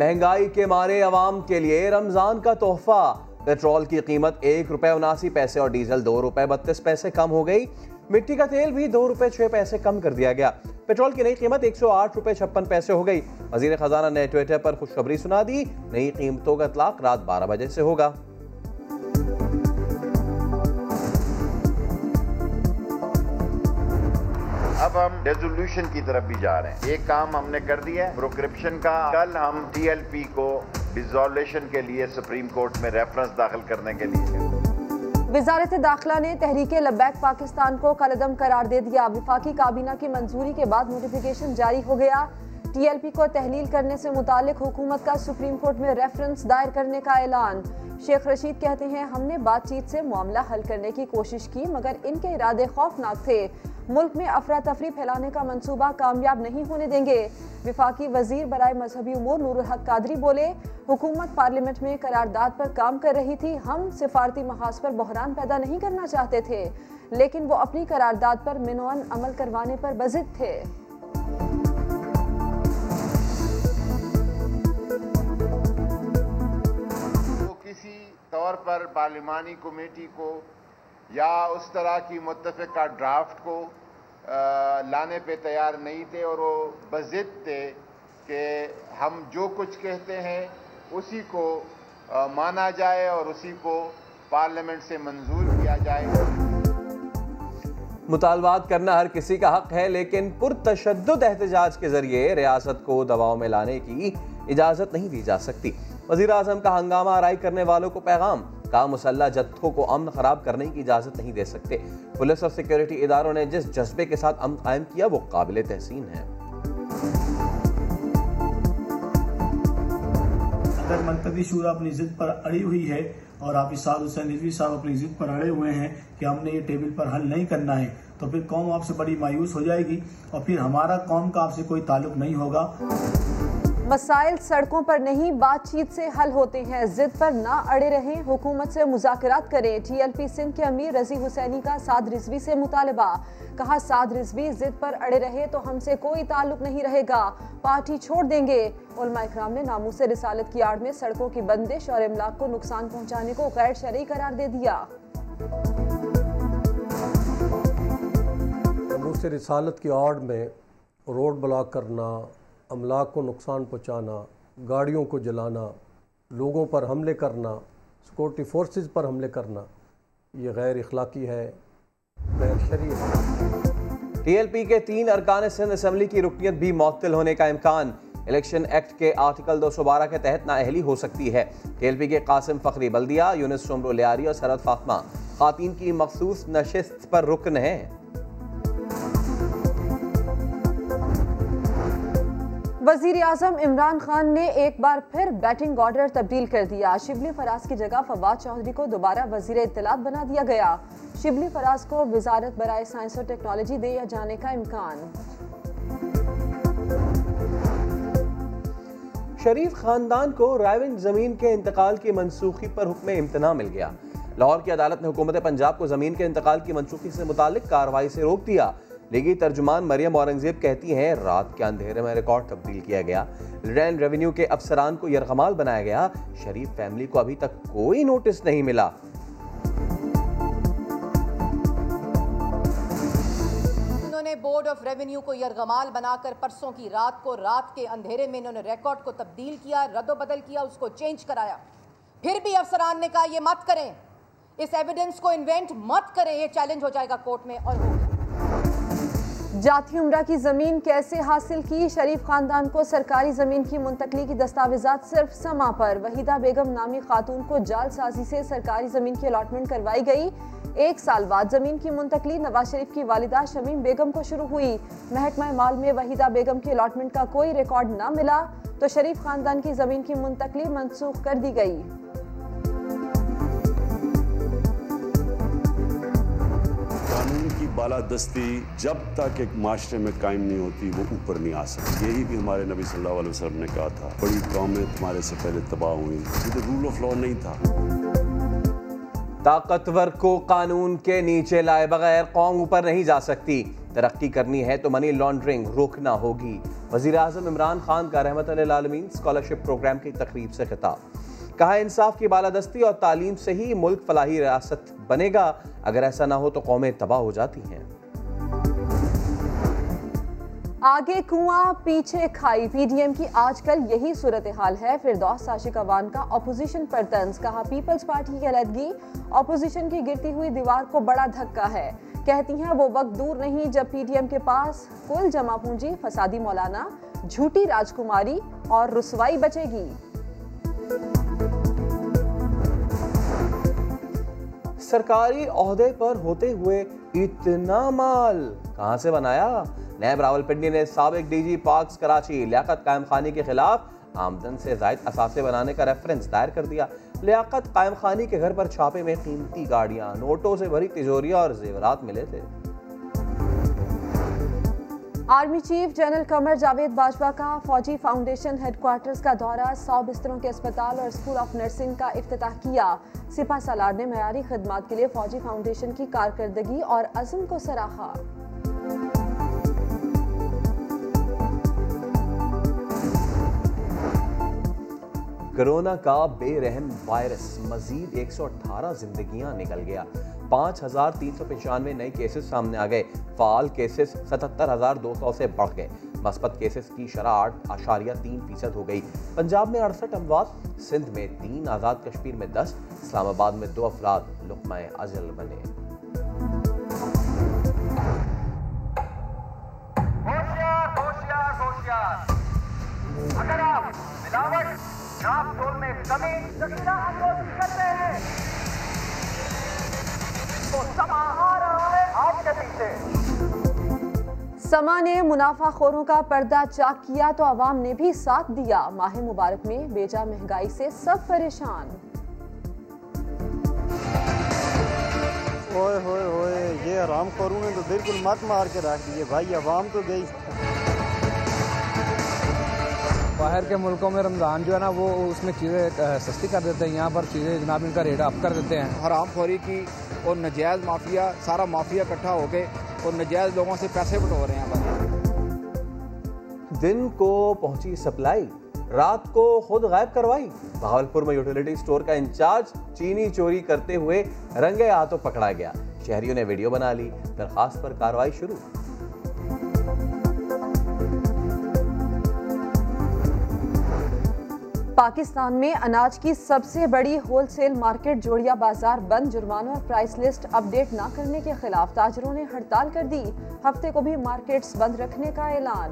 مہنگائی کے مارے عوام کے لیے رمضان کا تحفہ۔ پیٹرول کی قیمت ایک روپے اناسی پیسے اور ڈیزل دو روپے بتیس پیسے کم ہو گئی۔ مٹی کا تیل بھی دو روپے چھ پیسے کم کر دیا گیا۔ پیٹرول کی نئی قیمت ایک سو آٹھ روپے چھپن پیسے ہو گئی۔ وزیر خزانہ نے ٹویٹر پر خوشخبری سنا دی۔ نئی قیمتوں کا اطلاق رات بارہ بجے سے ہوگا۔ اب ہم ریزولوشن کی طرف بھی جا رہے ہیں۔ ایک کام ہم نے کر دیا ہے پروکرپشن کا۔ کل ہم ٹی ایل پی کو ڈیزولوشن کے لیے سپریم کورٹ میں ریفرنس داخل کرنے کے لیے۔ وزارت داخلہ نے تحریک لبیک پاکستان کو قلدم قرار دے دیا۔ وفاقی کابینہ کی منظوری کے بعد نوٹیفیکیشن جاری ہو گیا۔ ٹی ایل پی کو تحلیل کرنے سے متعلق حکومت کا سپریم کورٹ میں ریفرنس دائر کرنے کا اعلان۔ شیخ رشید کہتے ہیں، ہم نے بات چیت سے معاملہ حل کرنے کی کوشش کی، مگر ان کے ارادے خوفناک تھے۔ ملک میں افراتفری پھیلانے کا منصوبہ کامیاب نہیں ہونے دیں گے۔ وفاقی وزیر برائے مذہبی امور نور الحق قادری بولے، حکومت پارلیمنٹ میں قرارداد پر کام کر رہی تھی، ہم سفارتی محاذ پر بحران پیدا نہیں کرنا چاہتے تھے، لیکن وہ اپنی قرارداد پر منوان عمل کروانے پر بزد تھے۔ طور پر پارلیمانی کمیٹی کو یا اس طرح کی متفقہ ڈرافٹ کو لانے پہ تیار نہیں تھے اور وہ بزد تھے کہ ہم جو کچھ کہتے ہیں اسی کو مانا جائے اور اسی کو پارلیمنٹ سے منظور کیا جائے۔ مطالبات کرنا ہر کسی کا حق ہے، لیکن پرتشدد احتجاج کے ذریعے ریاست کو دباؤ میں لانے کی اجازت نہیں دی جا سکتی۔ وزیر اعظم کا ہنگامہ آرائی کرنے والوں کو پیغام۔ کا مسلح جتھوں کو امن خراب کرنے کی اجازت نہیں دے سکتے۔ پولیس اور سیکیورٹی اداروں نے جس جذبے کے ساتھ امن قائم کیا، وہ قابل تحسین ہے۔ اگر منطقی شورا اپنی ضد پر اڑی ہوئی ہے اور آپ اساد حسین رضوی صاحب اپنی ضد پر اڑے ہوئے ہیں کہ ہم نے یہ ٹیبل پر حل نہیں کرنا ہے، تو پھر قوم آپ سے بڑی مایوس ہو جائے گی اور پھر ہمارا قوم کا آپ سے کوئی تعلق نہیں ہوگا۔ مسائل سڑکوں پر نہیں، بات چیت سے حل ہوتے ہیں۔ زد پر نہ اڑے رہیں، حکومت سے مذاکرات کریں۔ ٹی ایل پی سندھ کے امیر رضی حسینی کا سعد رضوی سے مطالبہ۔ کہا، سعد رضوی زد پر اڑے رہے تو ہم سے کوئی تعلق نہیں رہے گا۔ پارٹی چھوڑ دیں گے۔ علماء اکرام نے ناموس رسالت کی آڑ میں سڑکوں کی بندش اور املاک کو نقصان پہنچانے کو غیر شرعی قرار دے دیا۔ ناموس رسالت کی آڑ میں روڈ بلاک کرنا املاک کو نقصان پہنچانا، گاڑیوں کو جلانا، لوگوں پر حملے کرنا سیکورٹی فورسز پر حملے کرنا، یہ غیر اخلاقی ہے، غیر شریع ہے۔ ٹی ایل پی کے تین ارکان سندھ اسمبلی کی رکنیت بھی معطل ہونے کا امکان۔ الیکشن ایکٹ کے آرٹیکل دو سو بارہ کے تحت نااہلی ہو سکتی ہے۔ ٹی ایل پی کے قاسم فخری بلدیہ، یونس شمرو لیاری اور سرد فاطمہ، خواتین کی مخصوص نشست پر رکن ہیں۔ وزیر اعظم عمران خان نے ایک بار پھر بیٹنگ آرڈر تبدیل کر دیا۔ شبلی فراز کی جگہ فواد چودھری کو دوبارہ وزیر اطلاعات بنا دیا گیا۔ شبلی فراز کو وزارت برائے سائنس اور ٹیکنالوجی دیا جانے کا امکان۔ شریف خاندان کو رائیونگ زمین کے انتقال کی منسوخی پر حکم امتناع مل گیا۔ لاہور کی عدالت نے حکومت پنجاب کو زمین کے انتقال کی منسوخی سے متعلق کاروائی سے روک دیا۔ لیگی ترجمان مریم اورنگزیب کہتی ہیں، رات کے اندھیرے میں ریکارڈ تبدیل کیا گیا۔ لینڈ ریونیو کے افسران کو یرغمال بنایا گیا۔ شریف فیملی کو ابھی تک کوئی نوٹس نہیں ملا۔ بورڈ آف ریونیو کو یرغمال بنا کر پرسوں کی رات کو رات کے اندھیرے میں انہوں نے ریکارڈ کو تبدیل کیا، رد و بدل کیا، اس کو چینج کرایا۔ پھر بھی افسران نے کہا، یہ مت کریں۔ اس ایویڈنس کو انوینٹ مت کریں، یہ چیلنج ہو جائے گا کورٹ میں اور ہو جاتی عمرہ کی زمین کیسے حاصل کی؟ شریف خاندان کو سرکاری زمین کی منتقلی کی دستاویزات صرف سما پر۔ وحیدہ بیگم نامی خاتون کو جال سازی سے سرکاری زمین کی الاٹمنٹ کروائی گئی۔ ایک سال بعد زمین کی منتقلی نواز شریف کی والدہ شمیم بیگم کو شروع ہوئی۔ محکمہ مال میں وحیدہ بیگم کی الاٹمنٹ کا کوئی ریکارڈ نہ ملا تو شریف خاندان کی زمین کی منتقلی منسوخ کر دی گئی۔ بالادستی جب تک ایک معاشرے میں قائم نہیں ہوتی، وہ اوپر نہیں آ سکتی۔ یہی بھی ہمارے نبی صلی اللہ علیہ وسلم نے کہا تھا۔ بڑی قومیں تمہارے سے پہلے تباہ ہوئی کیونکہ رول آف لا نہیں تھا۔ طاقتور کو قانون کے نیچے لائے بغیر قوم اوپر نہیں جا سکتی۔ ترقی کرنی ہے تو منی لانڈرنگ روکنا ہوگی۔ وزیر اعظم عمران خان کا رحمت العالمین اسکالرشپ پروگرام کی تقریب سے خطاب۔ کہا انصاف کی بالادستی اور تعلیم سے ہی ملک فلاحی ریاست بنے گا۔ اگر ایسا نہ ہو تو قومیں تباہ ہو جاتی ہیں۔ آگے کنواں پیچھے کھائی۔ پی ڈی ایم کی آج کل یہی صورتحال ہے۔ فردوس ساشق اوان کا اپوزیشن پر طنز۔ کہا، پیپلز پارٹی کی علیحدگی۔ اپوزیشن کی گرتی ہوئی دیوار کو بڑا دھکا ہے۔ کہتی ہیں، وہ وقت دور نہیں۔ جب پی ڈی ایم کے پاس کل جمع پونجی، فسادی مولانا، جھوٹی راجکماری اور رسوائی بچے گی۔ سرکاری عہدے پر ہوتے ہوئے اتنا مال کہاں سے بنایا؟ نیب راول پنڈی نے سابق D G parks, Karachi Liaquat Qaimkhani کے خلاف آمدن سے زائد اثاثے بنانے کا ریفرنس دائر کر دیا۔ لیاقت قائم خانی کے گھر پر چھاپے میں قیمتی گاڑیاں، نوٹوں سے بھری تجوریاں اور زیورات ملے تھے۔ Army chief general Qamar Javed Bajwa کا فوجی فاؤنڈیشن ہیڈ کوارٹرز کا دورہ، سو بستروں کے اسپتال اور اسکول آف نرسنگ کا افتتاح کیا۔ سپاہ سالار نے معیاری خدمات کے لیے فوجی فاؤنڈیشن کی کارکردگی اور عزم کو سراہا۔ کرونا کا بے رحم وائرس، مزید ایک سو اٹھارہ زندگیاں نکل گیا۔ پانچ ہزار تین سو پچانوے نئے کیسز سامنے آ گئے۔ فعال کیسز ستہتر ہزار دو سو سے بڑھ گئے۔ مثبت کیسز کی شرح آٹھ اشاریہ تین فیصد ہو گئی۔ پنجاب میں اڑسٹھ اموات، سندھ میں تین آزاد، کشمیر میں دس، اسلام آباد میں دو افراد لقمہ ازل بنے۔ اگر آپ ملاوٹ ناپ تول میں کمی ذخیرہ اندوزی کرتے ہیں۔ تو سما آ رہا ہے آپ کے پیچھے۔ سما نے منافع خوروں کا پردہ چاک کیا تو عوام نے بھی ساتھ دیا۔ ماہ مبارک میں بیجا مہنگائی سے سب پریشان۔ اوئے ہوئے ہوئے یہ آرام خوروں نے تو بالکل مت مار کے رکھ دیے۔ بھائی عوام تو گئی۔ باہر کے ملکوں میں رمضان جو ہے نا وہ اس میں چیزیں سستی کر دیتے ہیں۔ یہاں پر چیزیں جناب ان کا ریٹ اپ کر دیتے ہیں۔ حرام خوری کی اور نجائز مافیا سارا مافیا اکٹھا ہو کے اور نجائز لوگوں سے پیسے بٹو رہے ہیں۔ دن کو پہنچی سپلائی رات کو خود غائب کروائی۔ بہاولپور میں یوٹیلیٹی سٹور کا انچارج چینی چوری کرتے ہوئے رنگے ہاتھوں پکڑا گیا۔ شہریوں نے ویڈیو بنا لی درخواست پر کاروائی شروع۔ پاکستان میں اناج کی سب سے بڑی ہول سیل مارکیٹ جوڑیا بازار بند جرمانوں اور پرائس لسٹ اپ ڈیٹ نہ کرنے کے خلاف تاجروں نے ہڑتال کر دی۔ ہفتے کو بھی مارکیٹس بند رکھنے کا اعلان۔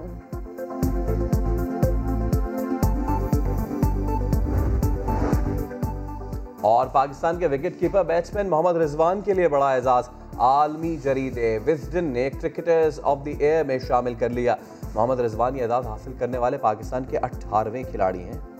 اور پاکستان کے wicket keeper batsman Muhammad Rizwan کے لیے بڑا اعزاز۔ عالمی جرید وزڈن نے کرکٹرز آف دی ایئر میں شامل کر لیا۔ محمد رضوان یہ اعزاز حاصل کرنے والے پاکستان کے اٹھارویں کھلاڑی ہیں۔